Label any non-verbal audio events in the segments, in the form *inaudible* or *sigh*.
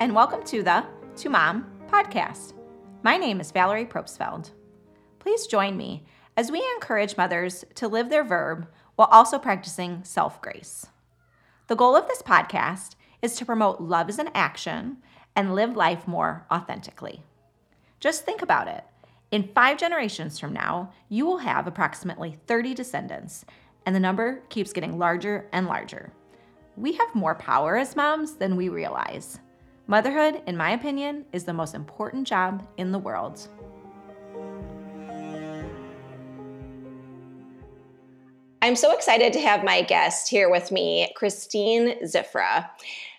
and welcome to the To Mom podcast. My name is Valerie Probstfeld. Please join me as we encourage mothers to live their verb while also practicing self grace. The goal of this podcast is to promote love as an action and live life more authentically. Just think about it. In five generations from now, you will have approximately 30 descendants, and the number keeps getting larger and larger. We have more power as moms than we realize. Motherhood, in my opinion, is the most important job in the world. I'm so excited to have my guest here with me, Kristine Ziffra.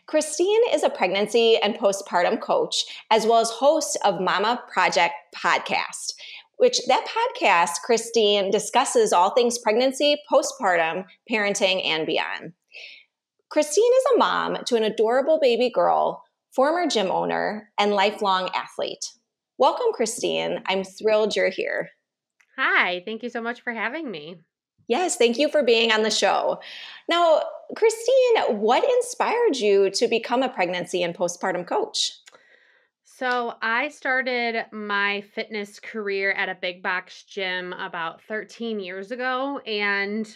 Kristine is a pregnancy and postpartum coach, as well as host of Mama Project podcast, which that podcast, Kristine discusses all things pregnancy, postpartum, parenting, and beyond. Kristine is a mom to an adorable baby girl, former gym owner, and lifelong athlete. Welcome, Kristine. I'm thrilled you're here. Hi, thank you so much for having me. Yes, thank you for being on the show. Now, Kristine, what inspired you to become a pregnancy and postpartum coach? So, I started my fitness career at a big box gym about 13 years ago. And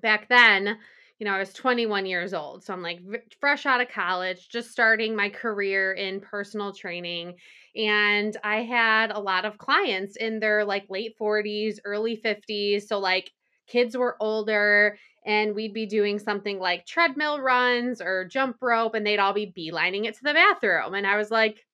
back then, you know, I was 21 years old. So I'm like fresh out of college, just starting my career in personal training. And I had a lot of clients in their like late 40s, early 50s. So, like, kids were older and we'd be doing something like treadmill runs or jump rope and they'd all be beelining it to the bathroom and i was like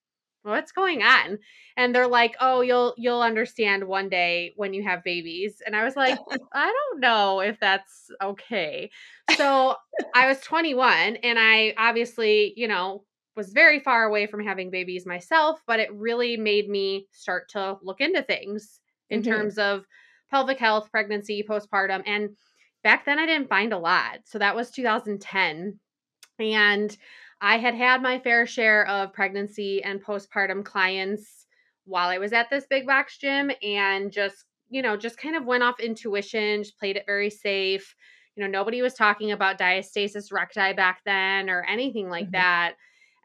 what's going on and they're like oh you'll you'll understand one day when you have babies and i was like *laughs* i don't know if that's okay so i was 21 and i obviously you know was very far away from having babies myself but it really made me start to look into things in mm-hmm. terms of pelvic health, pregnancy, postpartum. And back then I didn't find a lot. So that was 2010. And I had had my fair share of pregnancy and postpartum clients while I was at this big box gym and just, you know, just kind of went off intuition, just played it very safe. You know, nobody was talking about diastasis recti back then or anything like mm-hmm. that.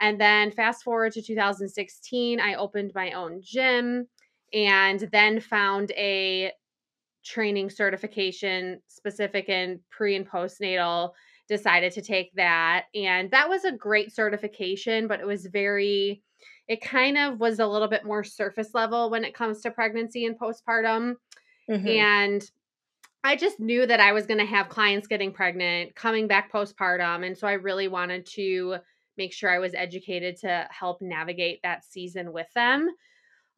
And then fast forward to 2016, I opened my own gym and then found a training certification specific in pre and postnatal decided to take that and that was a great certification but it was very it kind of was a little bit more surface level when it comes to pregnancy and postpartum mm-hmm. and I just knew that I was going to have clients getting pregnant, coming back postpartum. And so I really wanted to make sure I was educated to help navigate that season with them.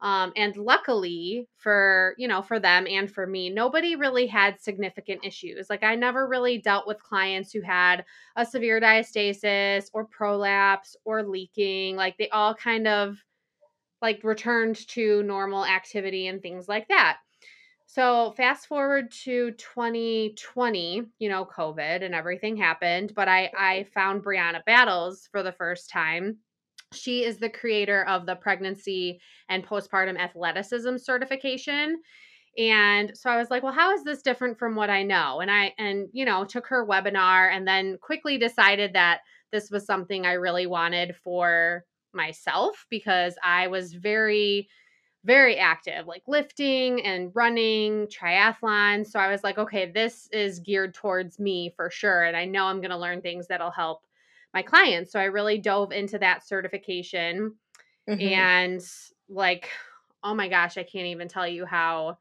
Um, and luckily for you know for them and for me nobody really had significant issues. Like i never really dealt with clients who had a severe diastasis or prolapse or leaking like they all kind of like returned to normal activity and things like that. So fast forward to 2020 you know covid and everything happened but i i *laughs* found brianna battles for the first time she is the creator of the pregnancy and postpartum athleticism certification. And so I was like, well, how is this different from what I know? And I, and, you know, took her webinar and then quickly decided that this was something I really wanted for myself because I was very, very active, like lifting and running, triathlon. So I was like, okay, this is geared towards me for sure. And I know I'm going to learn things that'll help my clients. So I really dove into that certification mm-hmm. and like oh my gosh, I can't even tell you how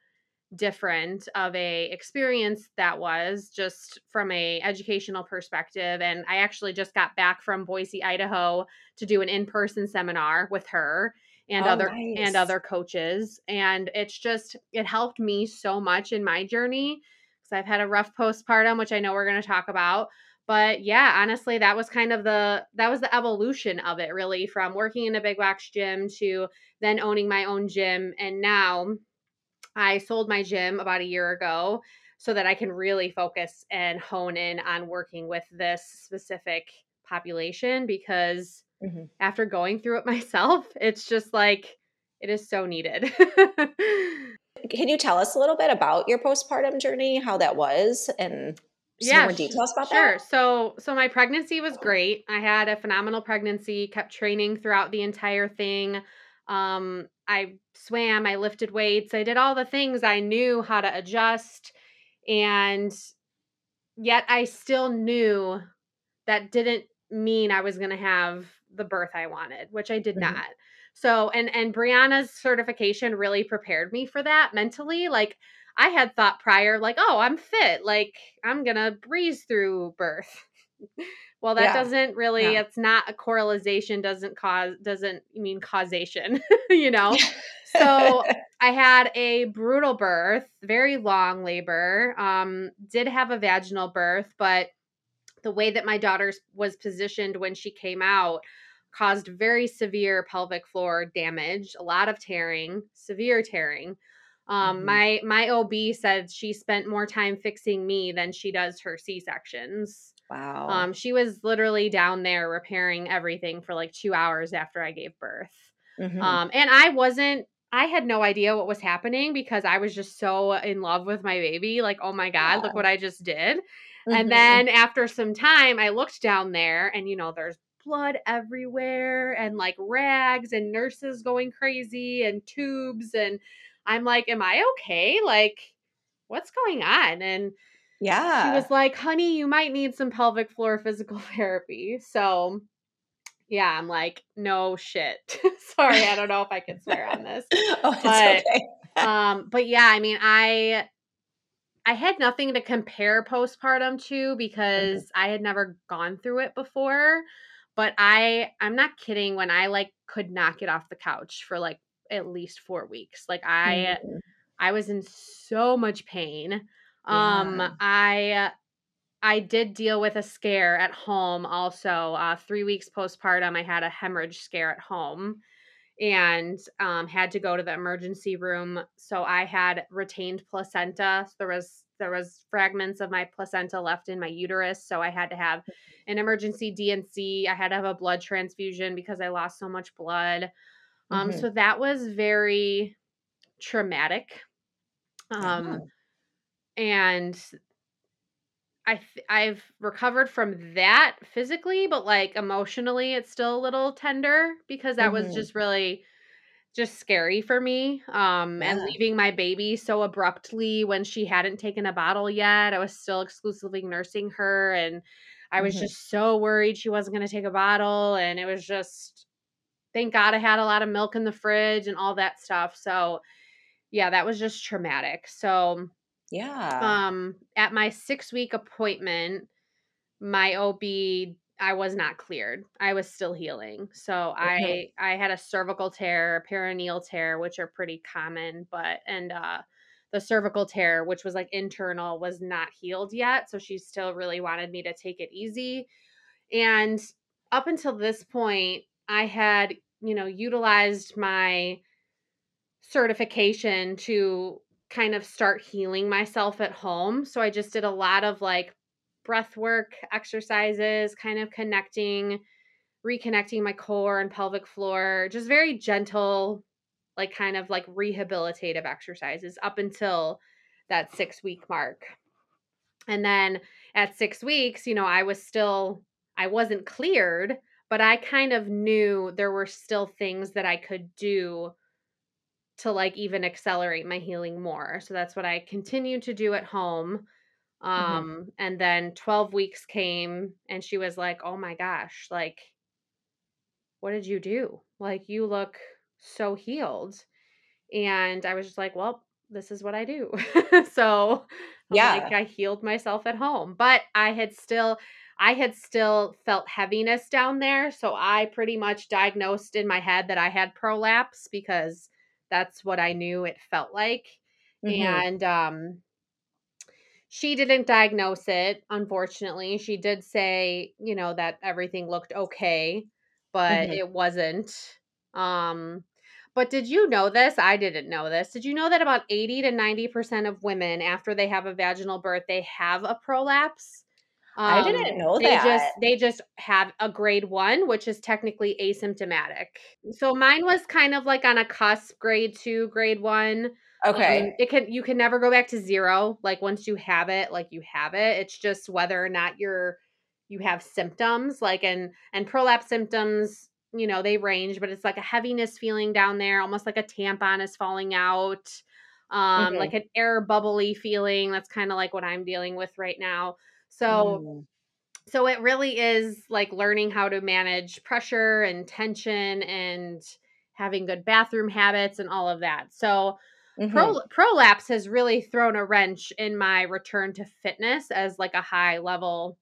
different of a experience that was just from a educational perspective and I actually just got back from Boise, Idaho to do an in-person seminar with her and oh, other nice. and other coaches and it's just it helped me so much in my journey because I've had a rough postpartum which I know we're going to talk about but yeah honestly that was kind of the that was the evolution of it really from working in a big box gym to then owning my own gym and now i sold my gym about a year ago so that i can really focus and hone in on working with this specific population because mm-hmm. after going through it *laughs* myself it's just like it is so needed *laughs* can you tell us a little bit about your postpartum journey how that was and yeah, more details about sure. that? Sure. So, so my pregnancy was great. I had a phenomenal pregnancy. Kept training throughout the entire thing. Um, I swam. I lifted weights. I did all the things I knew how to adjust, and yet I still knew that didn't mean I was going to have the birth I wanted, which I did mm-hmm. not. So, and and Brianna's certification really prepared me for that mentally. Like I had thought prior, like, oh, I'm fit, like I'm gonna breeze through birth. *laughs* well, that yeah. doesn't really. Yeah. It's not a correlation. Doesn't cause. Doesn't mean causation. *laughs* you *laughs* know. so I had a brutal birth, very long labor. Um, did have a vaginal birth, but the way that my daughter was positioned when she came out caused very severe pelvic floor damage, a lot of tearing, severe tearing. Um, mm-hmm. my my OB said she spent more time fixing me than she does her C sections. Wow. Um, she was literally down there repairing everything for like two hours after I gave birth. Mm-hmm. Um, and I wasn't. I had no idea what was happening because I was just so in love with my baby. Like, oh my god, yeah. look what I just did. Mm-hmm. And then after some time, I looked down there, and you know, there's blood everywhere and like rags and nurses going crazy and tubes and I'm like, "Am I okay? Like what's going on?" And yeah. She was like, "Honey, you might need some pelvic floor physical *laughs* therapy." So, yeah, I'm like, "No shit." *laughs* Sorry, I don't know if I can swear on this. *laughs* oh, but, okay. um, but yeah, I mean, I I had nothing to compare postpartum to because mm-hmm. I had never gone through it before but i i'm not kidding when i like could not get off the couch for like at least four weeks like i mm. i was in so much pain um i i did deal with a scare at home also uh three weeks postpartum i had a hemorrhage scare at home and um, had to go to the emergency room so i had retained placenta so there was there was fragments of my placenta left in my uterus so i had to have an emergency D&C i had to have a blood transfusion because i lost so much blood um mm-hmm. so that was very traumatic um yeah. and I th- I've recovered from that physically, but like emotionally, it's still a little tender because that mm-hmm. was just really just scary for me. Um, yeah. and leaving my baby so abruptly when she hadn't taken a bottle yet. I was still exclusively nursing her and I was mm-hmm. just so worried she wasn't going to take a bottle and it was just thank God I had a lot of milk in the fridge and all that stuff. So yeah, that was just traumatic. So yeah. Um at my 6 week appointment, my OB I was not cleared. I was still healing. So I I had a cervical tear, a perineal tear, which are pretty common, but and uh the cervical tear, which was like internal, was not healed yet. So she still really wanted me to take it easy. And up until this point, I had, you know, utilized my certification to kind of start healing myself at home. So I just did a lot of like breath work exercises, kind of connecting, reconnecting my core and pelvic floor, just very gentle, like kind of like rehabilitative exercises up until that six week mark. And then at six weeks, you know, I was still, I wasn't cleared, but I kind of knew there were still things that I could do to like even accelerate my healing more. So that's what I continued to do at home. Mm-hmm. Um mm-hmm. and then 12 weeks came and she was like, "Oh my gosh, like what did you do? Like you look so healed." And I was just like, "Well, this is what I do." *laughs* so, yeah. Like, I healed myself at home, but I had still I had still felt heaviness down there, so I pretty much diagnosed in my head that I had prolapse because that's what I knew it felt like. Mm-hmm. And um she didn't diagnose it, unfortunately. She did say, you know, that everything looked okay, but mm-hmm. it wasn't. Um but did you know this? I didn't know this. Did you know that about 80 to 90% of women after they have a vaginal birth, they have a prolapse? Um, I didn't know they that. Just, they just have a grade one, which is technically asymptomatic. So mine was kind of like on a cusp, grade two, grade one. Okay. Um, it can you can never go back to zero. Like once you have it, like you have it. It's just whether or not you're you have symptoms like and and prolapse symptoms you know they range but it's like a heaviness feeling down there almost like a tampon is falling out um Mhm. like an air bubbly feeling that's kind of like what i'm dealing with right now so Mm. so it really is like learning how to manage pressure and tension and having good bathroom habits and all of that so Mhm. Pro, prolapse has really thrown a wrench in my return to fitness as like a high level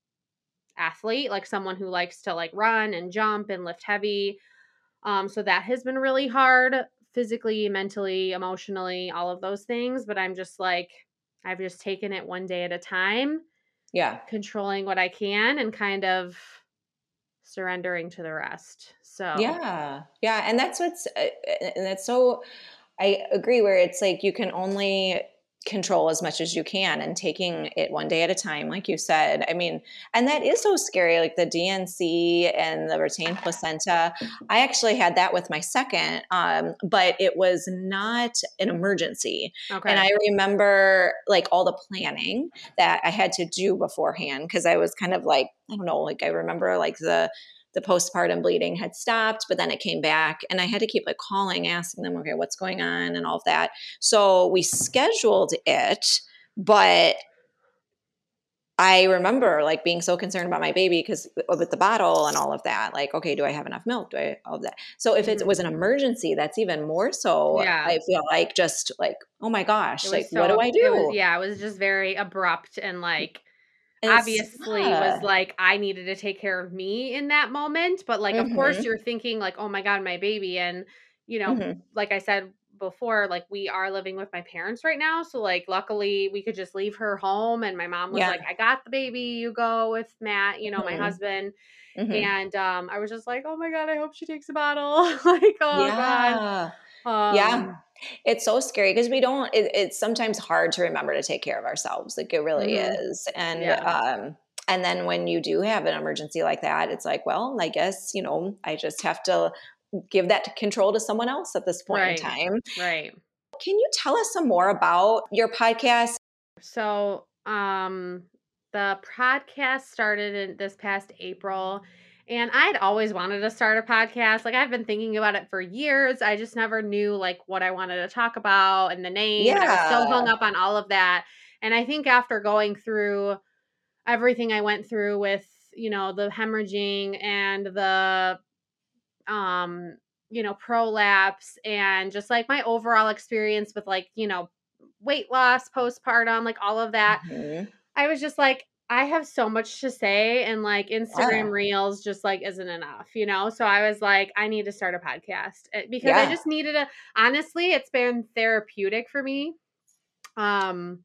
athlete, like someone who likes to like run and jump and lift heavy. Um, so that has been really hard physically, mentally, emotionally, all of those things. But I'm just like, I've just taken it one day at a time, Yeah. controlling what I can and kind of surrendering to the rest. So, Yeah. Yeah. And that's what's, uh, and that's so, I agree where it's like you can only control as much as you can and taking it one day at a time, like you said. I mean, and that is so scary, like the D&C and the retained placenta. I actually had that with my second, um, but it was not an emergency. okay. And I remember like all the planning that I had to do beforehand because I was kind of like, I don't know, like I remember like the the postpartum bleeding had stopped, but then it came back. And I had to keep like calling, asking them, okay, what's going on and all of that. So we scheduled it, but I remember like being so concerned about my baby because with the bottle and all of that. Like, okay, do I have enough milk? Do I all of that? So if it Mhm. was an emergency, that's even more so. Yeah. I feel like just like, oh my gosh, like so- what do I it do? was- yeah, it was just very abrupt and like And it's- obviously yeah. was like I needed to take care of me in that moment, but like of course Mhm. you're thinking like, "Oh my god, my baby." And you know, Mhm. like I said before, like we are living with my parents right now, so like luckily we could just leave her home and my mom was Yeah. like, "I got the baby. You go with Matt, you know, my Mhm. husband." Mhm. And um I was just like, "Oh my god, I hope she takes a bottle." *laughs* like, "Oh god." Yeah. Um, Yeah. It's so scary because we don't. It, it's sometimes hard to remember to take care of ourselves. Like it really Mhm. is. And Yeah. um, and then when you do have an emergency like that, it's like, well, I guess you know, I just have to give that control to someone else at this point Right. in time. Right. Can you tell us some more about your podcast? So, um, the podcast started in this past April, and I'd always wanted to start a podcast. Like I've been thinking about it for years. I just never knew like what I wanted to talk about and the name. and I was so hung up on all of that. And I think after going through everything I went through with, you know, the hemorrhaging and the um, you know, prolapse and just like my overall experience with like, you know, weight loss, postpartum, like all of that. Mhm. I was just like, I have so much to say, and like Instagram Yeah. Reels just like isn't enough, you know? So I was like, I need to start a podcast eh, because I just needed a, honestly, it's been therapeutic for me. Um,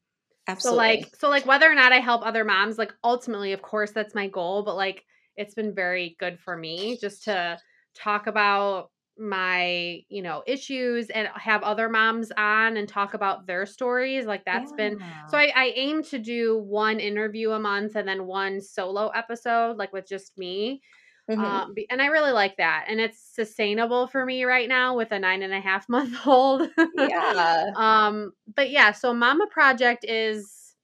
so like, so like whether or not I help other moms, like ultimately, of course, that's my goal, but like it's been very good for me just to talk about my you know issues and have other moms on and talk about their stories like that's been so I, I aim to do one interview a month and then one solo episode like with just me Mhm. um and i really like that and it's sustainable for me right now with a nine and a half month *laughs* old yeah. um but yeah so mama project is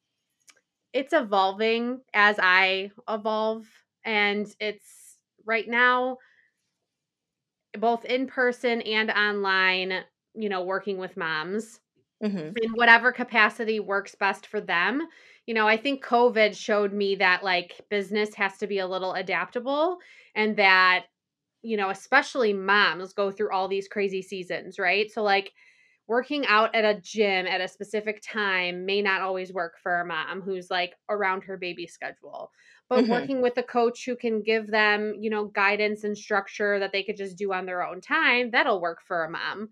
it's evolving as i evolve and it's right now both in person and online you know working with moms Mhm. in whatever capacity works best for them. You know, I think COVID showed me that like business has to be a little adaptable and that, you know, especially moms go through all these crazy seasons, right? So, like, working out at a gym at a specific time may not always work for a mom who's like around her baby schedule. But Mhm. working with a coach who can give them, you know, guidance and structure that they could just do on their own time, that'll work for a mom.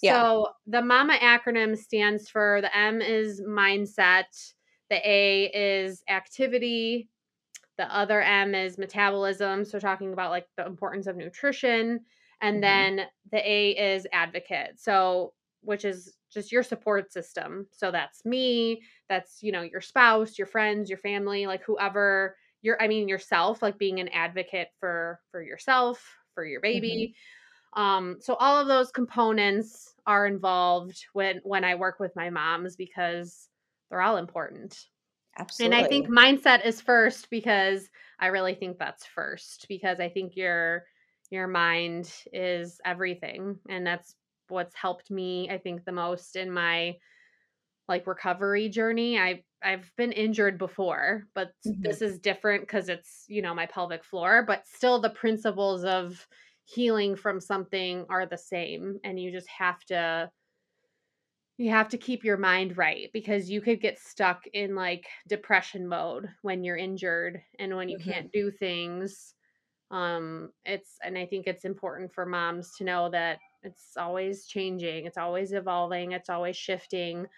Yeah. So the MAMA acronym stands for the M is mindset, the A is activity, the other M is metabolism. So talking about like the importance of nutrition. And Mhm. then the A is advocate. So which is just your support system. So that's me, that's you know, your spouse, your friends, your family, like whoever you're I mean yourself, like being an advocate for for yourself, for your baby. Um, so all of those components are involved when when I work with my moms because they're all important. Absolutely. And I think mindset is first because I really think that's first because I think your your mind is everything and that's what's helped me I think the most in my like recovery journey. I I've been injured before, but Mhm. this is different cuz it's, you know, my pelvic floor, but still the principles of healing from something are the same and you just have to you have to keep your mind right because you could get stuck in like depression mode when you're injured and when you Mhm. can't do things. Um it's and I think it's important for moms to know that it's always changing, it's always evolving, it's always shifting.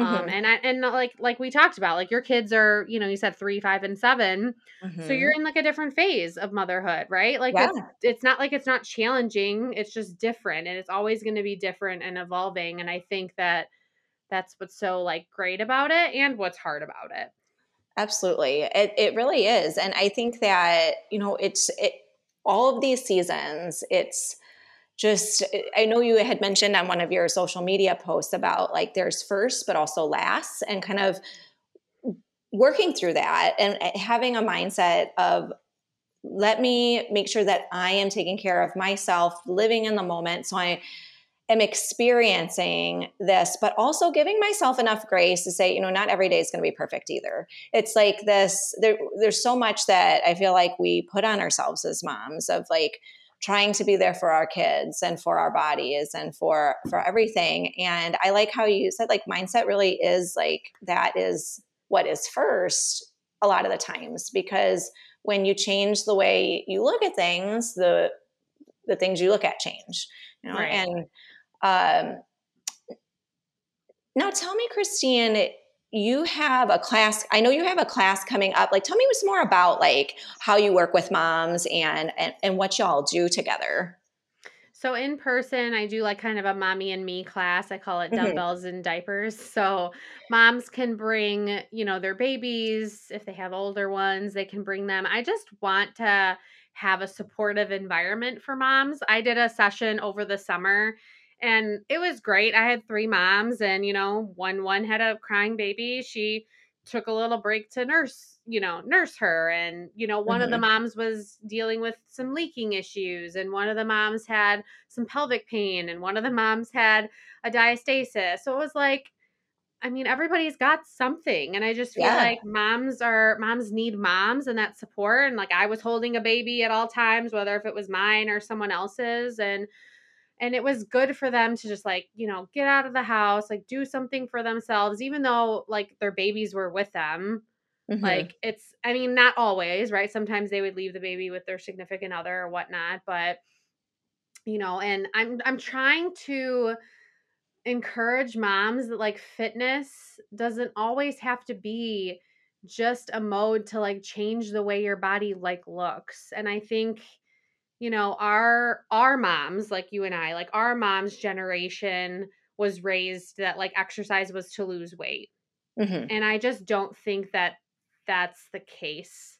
Um Mhm. and I and like like we talked about, like your kids are, you know, you said 3, 5 and 7. So you're Mhm. in like a different phase of motherhood, right? Like Yeah. it's it's not like it's not challenging, it's just different and it's always going to be different and evolving and I think that that's what's so like great about it and what's hard about it. Absolutely. It it really is. And I think that, you know, it's it all of these seasons, it's just I know you had mentioned on one of your social media posts about like there's first but also last and kind of working through that and uh, having a mindset of let me make sure that I am taking care of myself, living in the moment. So I am experiencing this, but also giving myself enough grace to say, you know, not every day is going to be perfect either. It's like this, there, there's so much that I feel like we put on ourselves as moms of like trying to be there for our kids and for our bodies and for for everything. And I like how you said like mindset really is like that is what is first a lot of the times because when you change the way you look at things, the the things you look at change. You know, Right. and um, now tell me, Kristine, you have a class. I know you have a class coming up. Like, tell me some more about like how you work with moms and and, and what y'all do together. So in person, I do like kind of a mommy and me class. I call it Mhm. dumbbells and diapers. So moms can bring, you know, their babies if they have older ones, they can bring them. I just want to have a supportive environment for moms. I did a session over the summer and it was great. I had three moms and, you know, one one had a crying baby. She took a little break to nurse, you know, nurse her and, you know, one of the Mhm. moms was dealing with some leaking issues and one of the moms had some pelvic pain and one of the moms had a diastasis. So it was like, I mean, everybody's got something. And I just feel Yeah. like moms are moms need moms and that support. And like I was holding a baby at all times, whether if it was mine or someone else's. And and it was good for them to just like, you know, get out of the house, like do something for themselves, even though like their babies were with them. Mhm. Like it's I mean, not always, right? Sometimes they would leave the baby with their significant other or whatnot, but you know, and I'm I'm trying to encourage moms that like fitness doesn't always have to be just a mode to like change the way your body like looks. And I think you know, our our moms, like you and I, like our mom's generation was raised that like exercise was to lose weight. Mhm. And I just don't think that that's the case.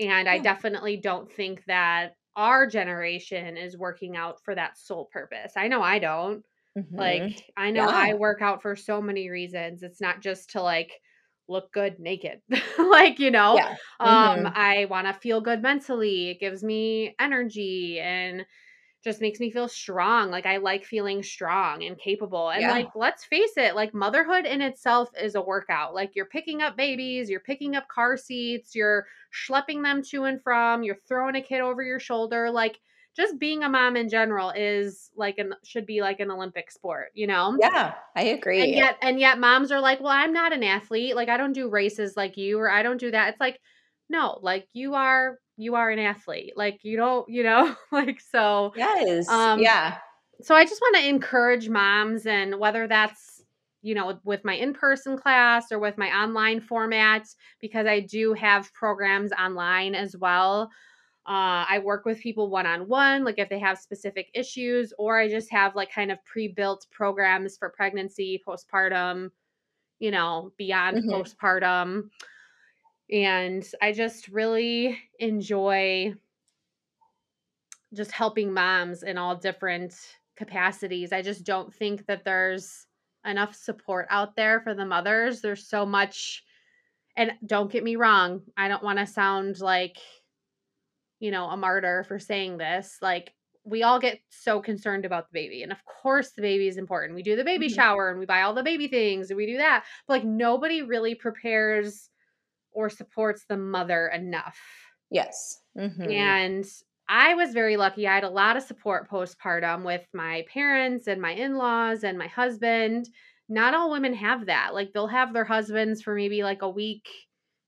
And I definitely don't think that our generation is working out for that sole purpose. I know I don't. Mhm. Like, I know Yeah. I work out for so many reasons. It's not just to like look good naked. *laughs* like, you know, Yeah. um Mhm. I want to feel good mentally. It gives me energy and just makes me feel strong. Like I like feeling strong and capable. And Yeah. like let's face it, like motherhood in itself is a workout. Like you're picking up babies, you're picking up car seats, you're schlepping them to and from, you're throwing a kid over your shoulder. Like just being a mom in general is like an should be like an Olympic sport, you know? Yeah. I agree. And yet and yet moms are like, "Well, I'm not an athlete. Like I don't do races like you or I don't do that." It's like, "No, like you are you are an athlete. Like you don't, you know, *laughs* like so Yes. um yeah. so I just want to encourage moms and whether that's you know with my in-person class or with my online format because I do have programs online as well. Uh, I work with people one on one, like if they have specific issues, or I just have like kind of pre built programs for pregnancy, postpartum, you know, beyond Mhm. postpartum. And I just really enjoy just helping moms in all different capacities. I just don't think that there's enough support out there for the mothers. There's so much and don't get me wrong, I don't want to sound like you know, a martyr for saying this. Like we all get so concerned about the baby. And of course the baby is important. We do the baby mm-hmm. shower and we buy all the baby things and we do that. But like nobody really prepares or supports the mother enough. Yes. Mm-hmm. And I was very lucky. I had a lot of support postpartum with my parents and my in laws and my husband. Not all women have that. Like they'll have their husbands for maybe like a week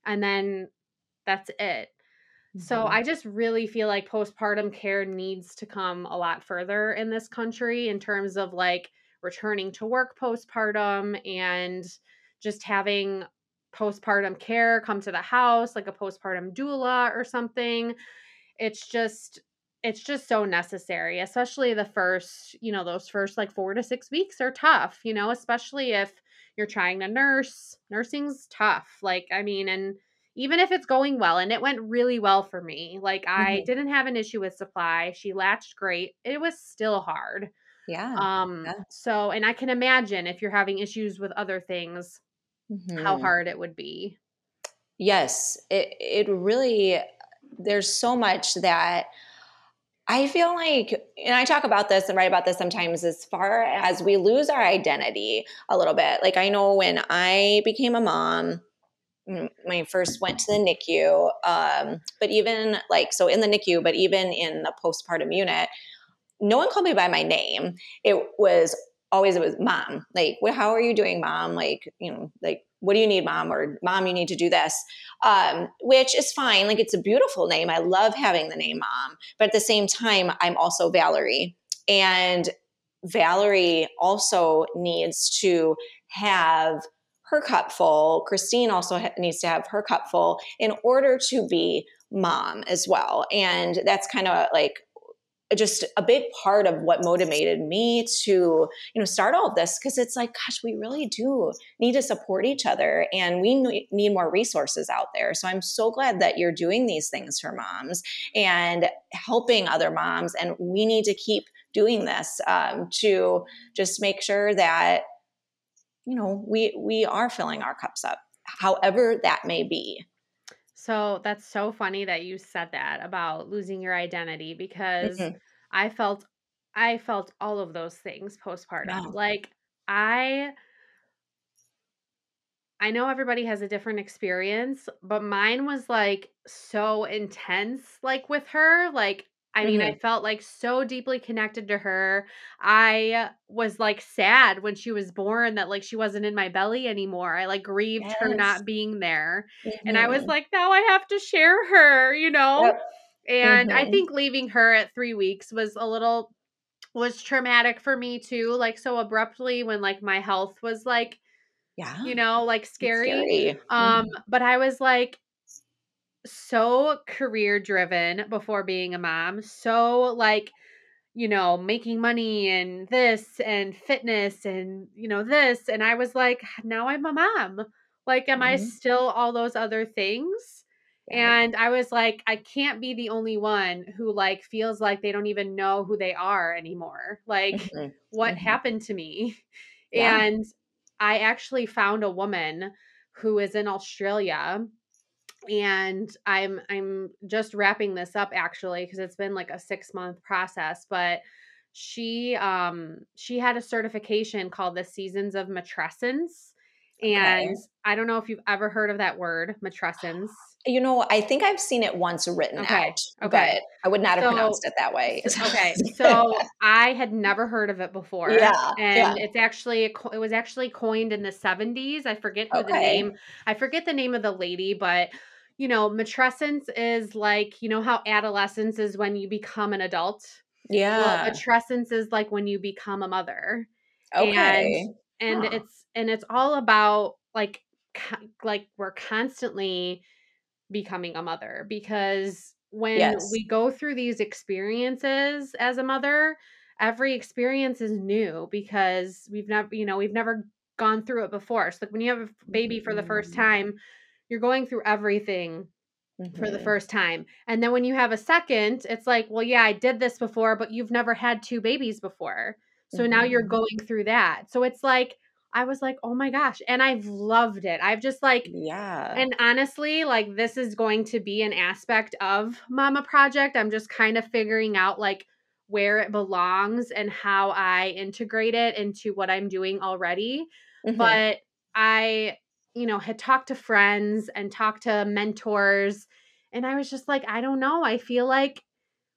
and then that's it. So mm-hmm. I just really feel like postpartum care needs to come a lot further in this country in terms of like returning to work postpartum and just having postpartum care come to the house like a postpartum doula or something. It's just it's just so necessary, especially the first, you know, those first like 4 to 6 weeks are tough, you know, especially if you're trying to nurse. Nursing's tough. Like I mean and even if it's going well and it went really well for me like i mm-hmm. didn't have an issue with supply she latched great it was still hard yeah um yeah. so and i can imagine if you're having issues with other things mm-hmm. how hard it would be yes it it really there's so much that I feel like, and I talk about this and write about this sometimes as far as we lose our identity a little bit. Like, I know when I became a mom, I first went to the NICU. Um, but even like, so in the NICU, but even in the postpartum unit, no one called me by my name. It was always, it was mom. Like, how are you doing, mom? Like, you know, like, what do you need, mom? Or mom, you need to do this, um, which is fine. Like, it's a beautiful name. I love having the name mom. But at the same time, I'm also Valerie. And Valerie also needs to have her cup full. Kristine also ha- needs to have her cup full in order to be mom as well. And that's kind of like just a big part of what motivated me to you know start all of this because it's like gosh we really do need to support each other and we need more resources out there so i'm so glad that you're doing these things for moms and helping other moms and we need to keep doing this um, to just make sure that you know we we are filling our cups up however that may be so that's so funny that you said that about losing your identity because mm-hmm. i felt i felt all of those things postpartum like i I know everybody has a different experience, but mine was like so intense like with her. Like I mean, mm-hmm. I felt like so deeply connected to her. I was like sad when she was born that like she wasn't in my belly anymore. I like grieved yes. her not being there. Mm-hmm. And I was mm-hmm. like, now I have to share her, you know? Yep. And mm-hmm. I think leaving her at three weeks was a little was traumatic for me too, like so abruptly when like my health was like yeah you know like scary, scary. um mm-hmm. but i was like so career driven before being a mom, so like you know, making money and this and fitness and you know this and I was like now I'm a mom. Like am mm-hmm. I still all those other things? Yeah. And I was like I can't be the only one who like feels like they don't even know who they are anymore. Like mm-hmm. what mm-hmm. happened to me? Yeah. And I actually found a woman who is in Australia and i'm i'm just wrapping this up actually because it's been like a six month process but she um she had a certification called the seasons of matrescence and okay. i don't know if you've ever heard of that word matrescence you know i think i've seen it once written okay. out okay i would not have so, pronounced it that way okay *laughs* so i had never heard of it before yeah and yeah. it's actually it was actually coined in the 70s i forget who okay. the name i forget the name of the lady but you know, matrescence is like, you know, how adolescence is when you become an adult. Yeah. Well, matrescence is like when you become a mother. Okay. And, and huh. it's and it's all about like like we're constantly becoming a mother because when yes. we go through these experiences as a mother, every experience is new because we've never, you know, we've never gone through it before. So like when you have a baby for the first mm. time, you're going through everything mm-hmm. for the mm-hmm. first time. And then when you have a second, it's like, well, yeah, I did this before, but you've never had two babies before. So mm-hmm. now you're mm-hmm. going through that. So it's like, I was like, oh my gosh. And I've loved it. I've just like, yeah. And honestly, like, this is going to be an aspect of Mama Project. I'm just kind of figuring out like where it belongs and how I integrate it into what I'm doing already. Mm-hmm. But I, you know, had talked to friends and talked to mentors. And I was just like, I don't know. I feel like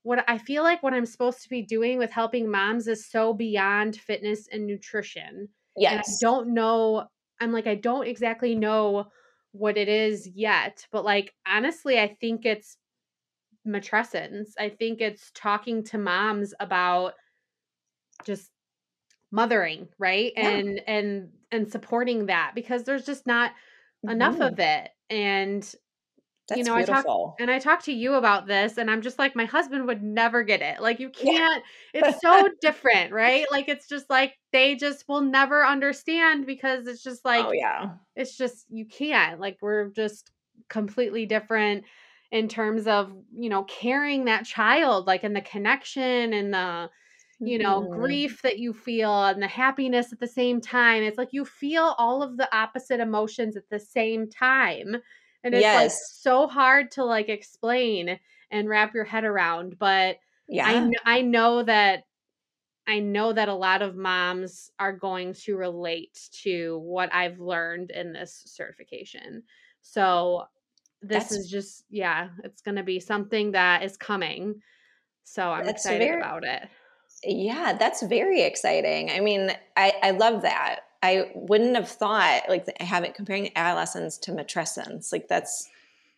what I feel like what I'm supposed to be doing with helping moms is so beyond fitness and nutrition. Yes. And I don't know. I'm like, I don't exactly know what it is yet. But like, honestly, I think it's matrescence. I think it's talking to moms about just mothering, right? Yeah. And and and supporting that because there's just not mm-hmm. enough of it. And that's you know, beautiful. I talk and I talk to you about this, and I'm just like, my husband would never get it. Like, you can't. Yeah. it's so *laughs* different, right? Like, it's just like they just will never understand because it's just like, oh yeah, it's just you can't. Like, we're just completely different in terms of you know carrying that child, like, in the connection and the you know mm-hmm. grief that you feel and the happiness at the same time. It's like you feel all of the opposite emotions at the same time and it's yes. like so hard to like explain and wrap your head around but yeah I, I know that i know that a lot of moms are going to relate to what i've learned in this certification so this That's, is just yeah it's going to be something that is coming so i'm excited very, about it yeah that's very exciting i mean i i love that I wouldn't have thought like having comparing adolescence to matrescence. Like that's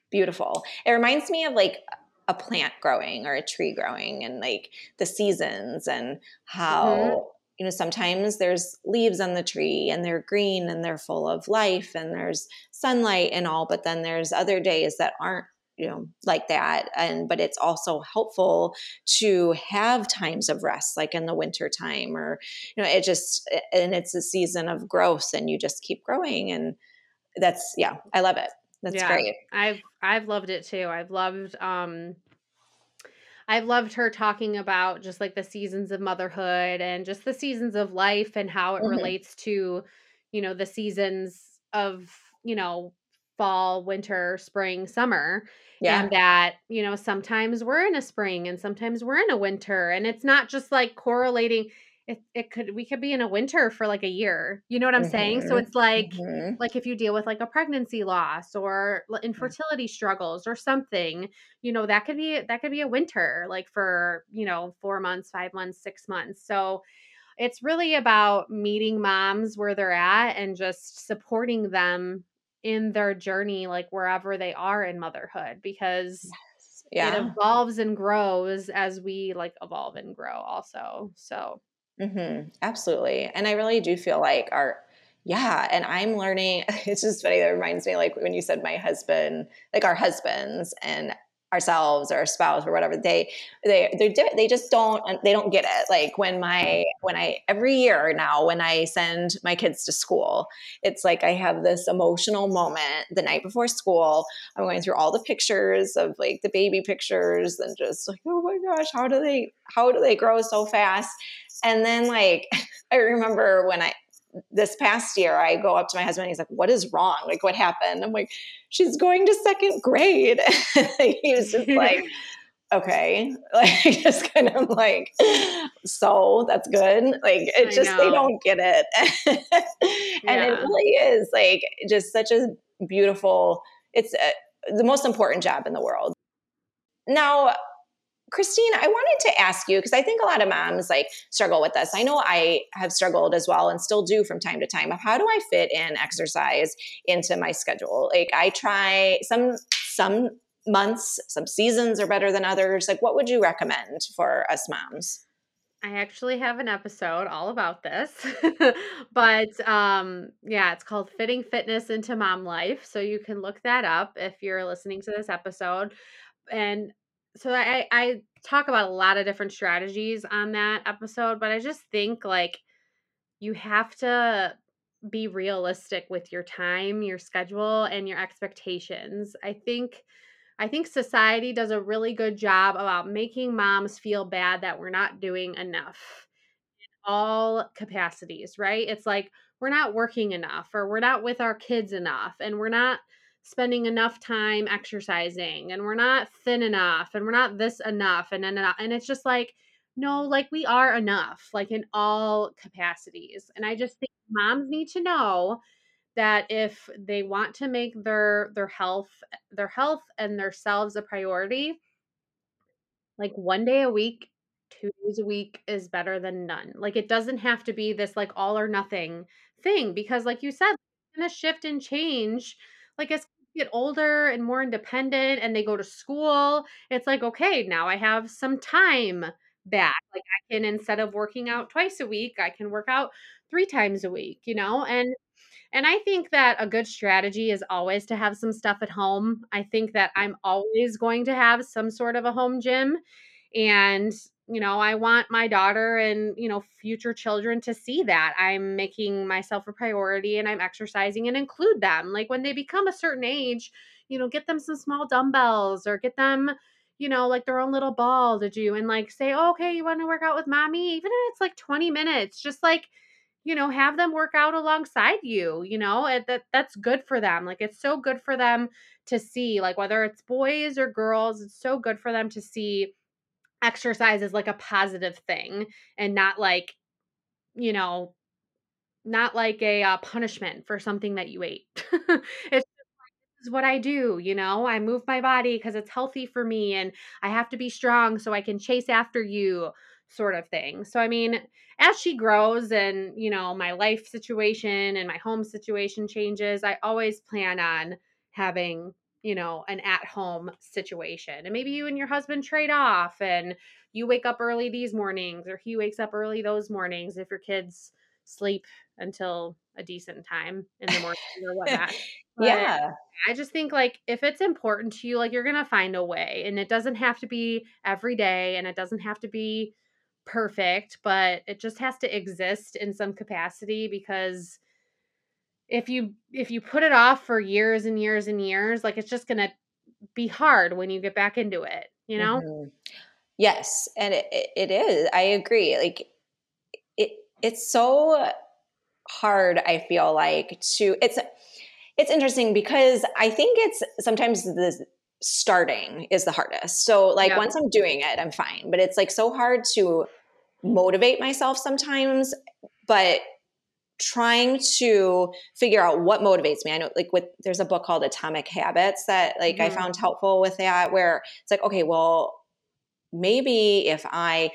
beautiful. It reminds me of like a plant growing or a tree growing and like the seasons and how mm-hmm. you know sometimes there's leaves on the tree and they're green and they're full of life and there's sunlight and all but then there's other days that aren't you know like that and but it's also helpful to have times of rest like in the winter time or you know it just and it's a season of growth and you just keep growing and that's yeah i love it. That's yeah, great. I've i've loved it too. I've loved um I've loved her talking about just like the seasons of motherhood and just the seasons of life and how it mm-hmm. relates to, you know, the seasons of, you know, fall, winter, spring, summer. Yeah. And that, you know, sometimes we're in a spring and sometimes we're in a winter. And it's not just like correlating. It, it could we could be in a winter for like a year you know what i'm mm-hmm. saying so mm-hmm. it's like mm-hmm. like if you deal with like a pregnancy loss or infertility struggles or something you know that could be that could be a winter like for you know four months five months six months so it's really about meeting moms where they're at and just supporting them in their journey like wherever they are in motherhood because yes. yeah. it evolves and grows as we like evolve and grow also so mm-hmm. absolutely and i really do feel like our yeah and i'm learning *laughs* it's just funny that reminds me like when you said my husband like our husbands and ourselves or our spouse or whatever they they they they just don't uh, they don't get it. Like when my when i every year now when i send my kids to school it's like i have this emotional moment the night before school. I'm going through all the pictures of like the baby pictures and just like oh my gosh how do they how do they grow so fast? And then like *laughs* i remember when i this past year, I go up to my husband. he's like, "What is wrong? Like, what happened?" I'm like, "She's going to second grade." *laughs* he was just like, *laughs* "Okay," *laughs* like just kind of like, "So that's good." Like it just they don't get it, and yeah. it really is like just such a beautiful. It's a, the most important job in the world. Now, Kristine, I wanted to ask you because I think a lot of moms like struggle with this. I know I have struggled as well and still do from time to time how do I fit in exercise into my schedule? Like I try some some months, some seasons are better than others. Like what would you recommend for us moms? I actually have an episode all about this. *laughs* but um yeah, it's called Fitting Fitness into Mom Life. So you can look that up if you're listening to this episode. And so I I talk about a lot of different strategies on that episode, but I just think like you have to be realistic with your time, your schedule, and your expectations. I think I think society does a really good job about making moms feel bad that we're not doing enough in all capacities, right? It's like we're not working enough or we're not with our kids enough and we're not spending enough time exercising and we're not thin enough and we're not this enough and and, and it's just like no like we are enough like in all capacities and i just think moms need to know that if they want to make their their health their health and themselves a priority like one day a week two days a week is better than none. Like it doesn't have to be this like all or nothing thing because like you said it's gonna shift and change like as get older and more independent and they go to school it's like okay now i have some time back like i can instead of working out twice a week i can work out three times a week you know and and I think that a good strategy is always to have some stuff at home. I think that I'm always going to have some sort of a home gym. And, you know, I want my daughter and, you know, future children to see that I'm making myself a priority and I'm exercising and include them. Like when they become a certain age, you know, get them some small dumbbells or get them, you know, like their own little ball to do and like say, oh, okay, you want to work out with mommy? Even if it's like 20 minutes, just like, you know have them work out alongside you you know and that that's good for them like it's so good for them to see like whether it's boys or girls it's so good for them to see exercise as like a positive thing and not like you know not like a uh, punishment for something that you ate *laughs* it's is what I do, you know? I move my body because it's healthy for me and I have to be strong so I can chase after you sort of thing. So, I mean, as she grows and, you know, my life situation and my home situation changes, I always plan on having, you know, an at home situation. And maybe you and your husband trade off and you wake up early these mornings or he wakes up early those mornings if your kids sleep until a decent time in the morning or *laughs* whatnot. yeah. I just think like if it's important to you, like you're gonna find a way. And it doesn't have to be every day and it doesn't have to be perfect, but it just has to exist in some capacity because if you if you put it off for years and years and years, like it's just going to be hard when you get back into it, you know? Mm-hmm. Yes, and it, it is. I agree. Like it it's so hard I feel like to it's it's interesting because I think it's sometimes the starting is the hardest. So like yeah. once I'm doing it, I'm fine. But it's like so hard to motivate myself sometimes, but trying to figure out what motivates me. I know like with there's a book called Atomic Habits that like mm-hmm. I found helpful with that where it's like, okay, well, maybe if I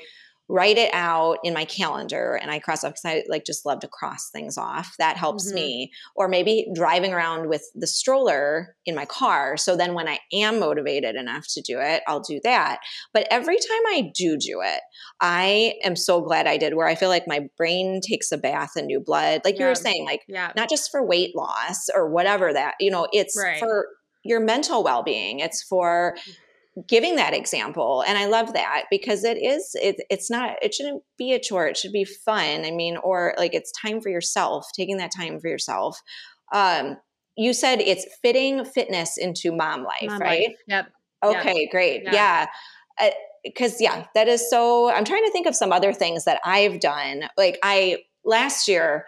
write it out in my calendar and I cross off because I like just love to cross things off. That helps mm-hmm. me. Or maybe driving around with the stroller in my car. So then when I am motivated enough to do it, I'll do that. But every time I do do it, I am so glad I did where I feel like my brain takes a bath in new blood. Like yeah. you were saying, like yeah. not just for weight loss or whatever that, you know, it's right. for your mental well-being. It's for giving that example and i love that because it is it, it's not it shouldn't be a chore it should be fun i mean or like it's time for yourself taking that time for yourself um you said it's fitting fitness into mom life mom right life. yep okay yep. great yeah because uh, yeah that is so i'm trying to think of some other things that i've done like i last year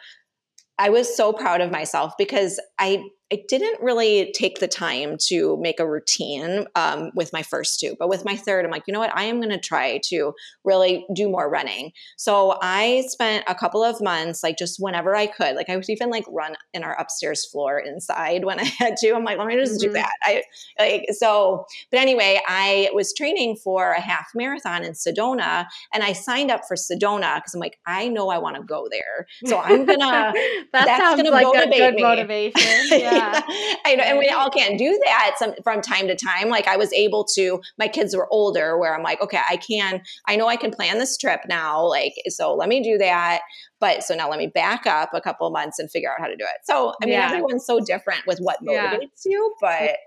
i was so proud of myself because i I didn't really take the time to make a routine um, with my first two, but with my third, I'm like, you know what? I am going to try to really do more running. So I spent a couple of months, like just whenever I could, like I would even like run in our upstairs floor inside when I had to. I'm like, let me just mm-hmm. do that. I like so. But anyway, I was training for a half marathon in Sedona, and I signed up for Sedona because I'm like, I know I want to go there, so I'm gonna. *laughs* that that's sounds gonna like a good me. motivation. *laughs* Yeah. *laughs* I know, and we all can't do that some, from time to time. Like I was able to, my kids were older where I'm like, okay, I can, I know I can plan this trip now. Like, so let me do that. But so now let me back up a couple months and figure out how to do it. So, I mean, yeah. everyone's so different with what motivates yeah. you, but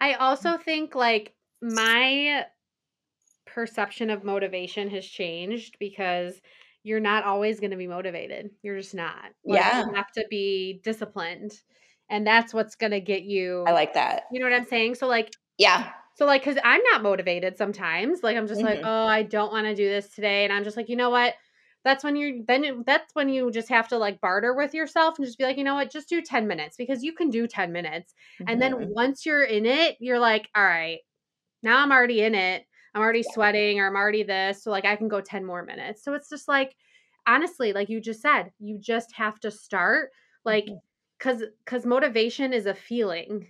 I also mm-hmm. think like my perception of motivation has changed because you're not always going to be motivated. You're just not. Like, yeah. You have to be disciplined and that's what's going to get you I like that. You know what I'm saying? So like yeah. So like cuz I'm not motivated sometimes. Like I'm just like, Mhm. "Oh, I don't want to do this today." And I'm just like, "You know what? That's when you're then it- that's when you just have to like barter with yourself and just be like, "You know what? Just do 10 minutes because you can do 10 minutes." And then Mhm. once you're in it, you're like, "All right, now I'm already in it. I'm already Yeah. sweating or I'm already this. So like I can go 10 more minutes." So it's just like honestly, like you just said, you just have to start like Mhm. Cuz cuz motivation is a feeling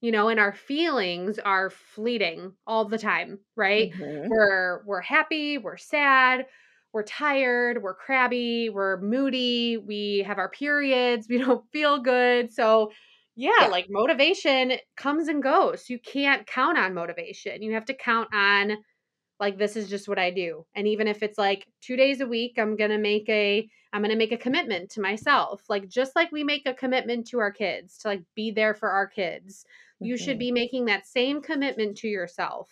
you know and our feelings are fleeting all the time right Mhm. we're we're happy we're sad we're tired we're crabby we're moody we have our periods *laughs* we don't feel good so yeah Yeah. like motivation comes and goes you can't count on motivation you have to count on like this is just what i do and even if it's like two days a week i'm gonna make a i'm gonna make a commitment to myself like just like we make a commitment to our kids to like be there for our kids you should Mhm. be making that same commitment to yourself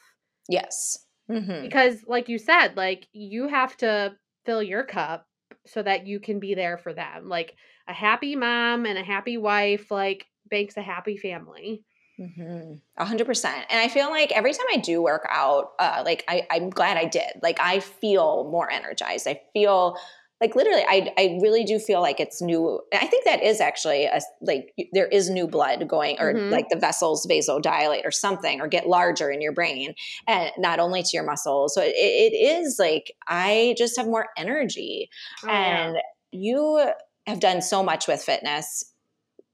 Yes. Mhm. because like you said like you have to fill your cup so that you can be there for them like a happy mom and a happy wife like makes a happy family Mhm. A hundred percent. And I feel like every time I do work out, uh, like I, I'm glad I did. Like I feel more energized. I feel like literally, I, I really do feel like it's new. I think that is actually a, like there is new blood going, or Mhm. like the vessels vasodilate or something, or get larger in your brain, and not only to your muscles. So it, it is like I just have more energy, Oh, yeah. and you have done so much with fitness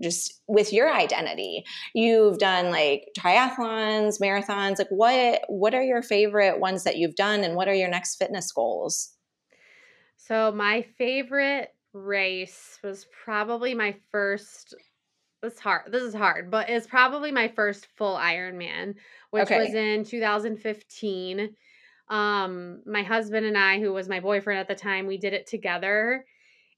just with your identity you've done like triathlons marathons like what what are your favorite ones that you've done and what are your next fitness goals So my favorite race was probably my first. This hard. This is hard, but it's probably my first full Ironman, which Okay. was in 2015. Um, my husband and I, who was my boyfriend at the time, we did it together.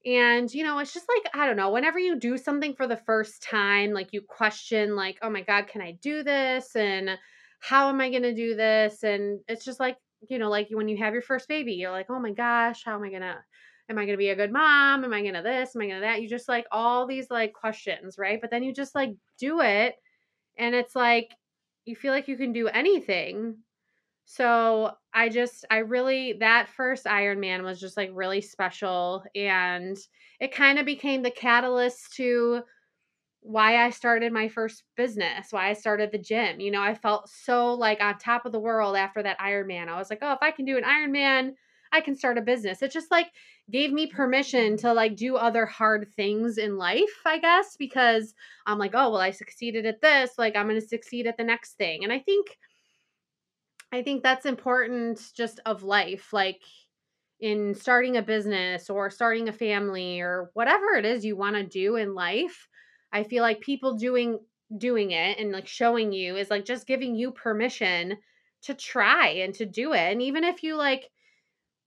And you know, it's just like I don't know. Whenever you do something for the first time, like you question, like, "Oh my god, can I do this?" and "How am I going to do this?" And it's just like you know, like when you have your first baby, you're like, "Oh my gosh, how am I gonna?" Am I going to be a good mom? Am I going to this? Am I going to that? You just like all these like questions, right? But then you just like do it and it's like you feel like you can do anything. So I just, I really, that first Ironman was just like really special. And it kind of became the catalyst to why I started my first business, why I started the gym. You know, I felt so like on top of the world after that Ironman. I was like, oh, if I can do an Ironman, I can start a business. It just like gave me permission to like do other hard things in life, I guess, because I'm like, oh, well, I succeeded at this. Like, I'm going to succeed at the next thing. And I think, I think that's important just of life. Like, in starting a business or starting a family or whatever it is you want to do in life i feel like people doing doing it and like showing you is like just giving you permission to try and to do it and even if you like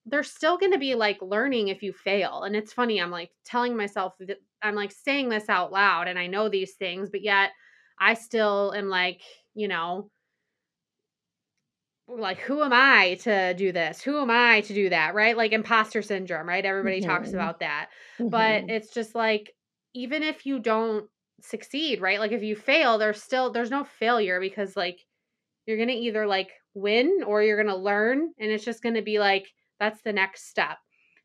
there's still going to be like learning if you fail and it's funny i'm like telling myself that i'm like saying this out loud and i know these things but yet i still am like you know like who am i to do this? Who am i to do that? Right? Like imposter syndrome right? Everybody talks Mhm. about that. But Mhm. it's just like even if you don't succeed right? Like if you fail there's still there's no failure because like you're gonna either like win or you're gonna learn and it's just gonna be like that's the next step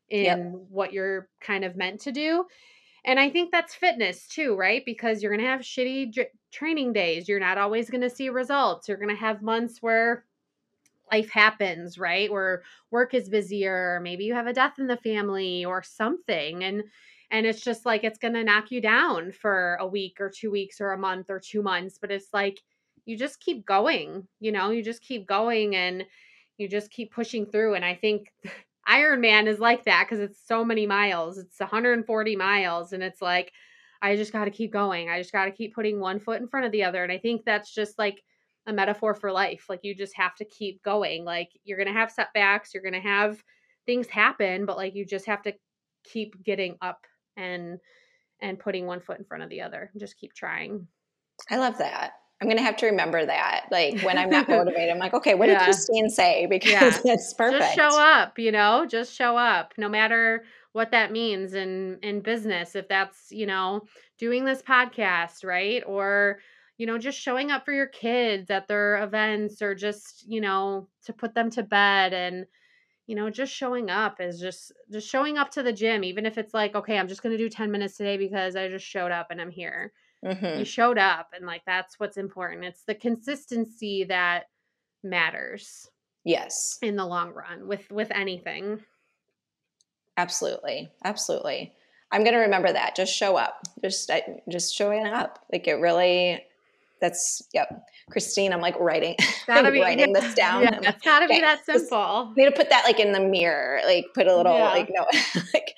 in Yep. what you're kind of meant to do. And i think that's fitness too right? Because you're gonna have shitty dr- training days. You're not always gonna see results. You're gonna have months where life happens, right? Where work is busier, maybe you have a death in the family or something and and it's just like it's going to knock you down for a week or 2 weeks or a month or 2 months, but it's like you just keep going, you know? You just keep going and you just keep pushing through and I think *laughs* Ironman is like that cuz it's so many miles. It's 140 miles and it's like I just got to keep going. I just got to keep putting one foot in front of the other and I think that's just like a metaphor for life. Like you just have to keep going. Like you're going to have setbacks, you're going to have things happen, but like you just have to keep getting up and and putting one foot in front of the other. Just keep trying. i love that i'm gonna have to remember that like when i'm not *laughs* motivated i'm like okay what did Yeah. kristine say because Yeah. that's perfect Just show up, you know? Just show up no matter what that means in in business if that's, you know, doing this podcast, right? Or you know, just showing up for your kids at their events or just, you know, to put them to bed and you know, just showing up is just just showing up to the gym even if it's like, okay, I'm just going to do 10 minutes today because I just showed up and I'm here. Mm-hmm. You showed up and like that's what's important. It's the consistency that matters. Yes. In the long run with with anything. Absolutely. Absolutely. I'm going to remember that. Just show up. Just just showing up. Like it really that's yep. Kristine, I'm like writing, like be, writing yeah, this down. Yeah, it's gotta be that simple. Need to put that like in the mirror, like put a little yeah. like *laughs* no, like.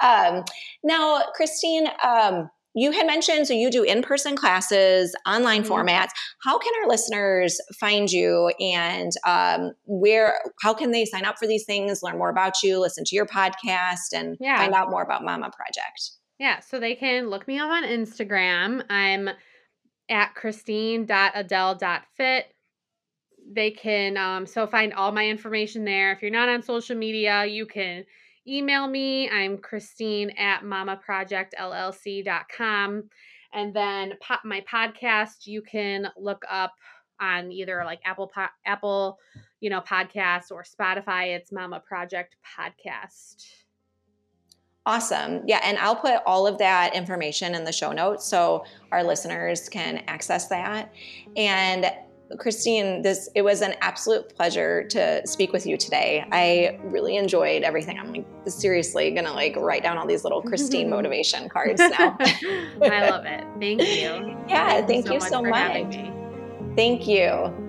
Um, now, Kristine, um, you had mentioned so you do in-person classes, online mm-hmm. formats. How can our listeners find you, and um, where? How can they sign up for these things, learn more about you, listen to your podcast, and yeah. find out more about Mama Project? Yeah, so they can look me up on Instagram. I'm at kristine.adele.fit. They can um, so find all my information there. If you're not on social media, you can email me. I'm Kristine at mamaprojectllc.com. And then pop my podcast, you can look up on either like Apple Apple, you know, podcasts or Spotify. It's Mama Project Podcast. Awesome. Yeah. And I'll put all of that information in the show notes so our listeners can access that. And Kristine, this it was an absolute pleasure to speak with you today. I really enjoyed everything. I'm like seriously gonna like write down all these little Kristine *laughs* motivation cards now. I love it. Thank you. *laughs* Yeah, thank, thank you so much. So much. Thank you. you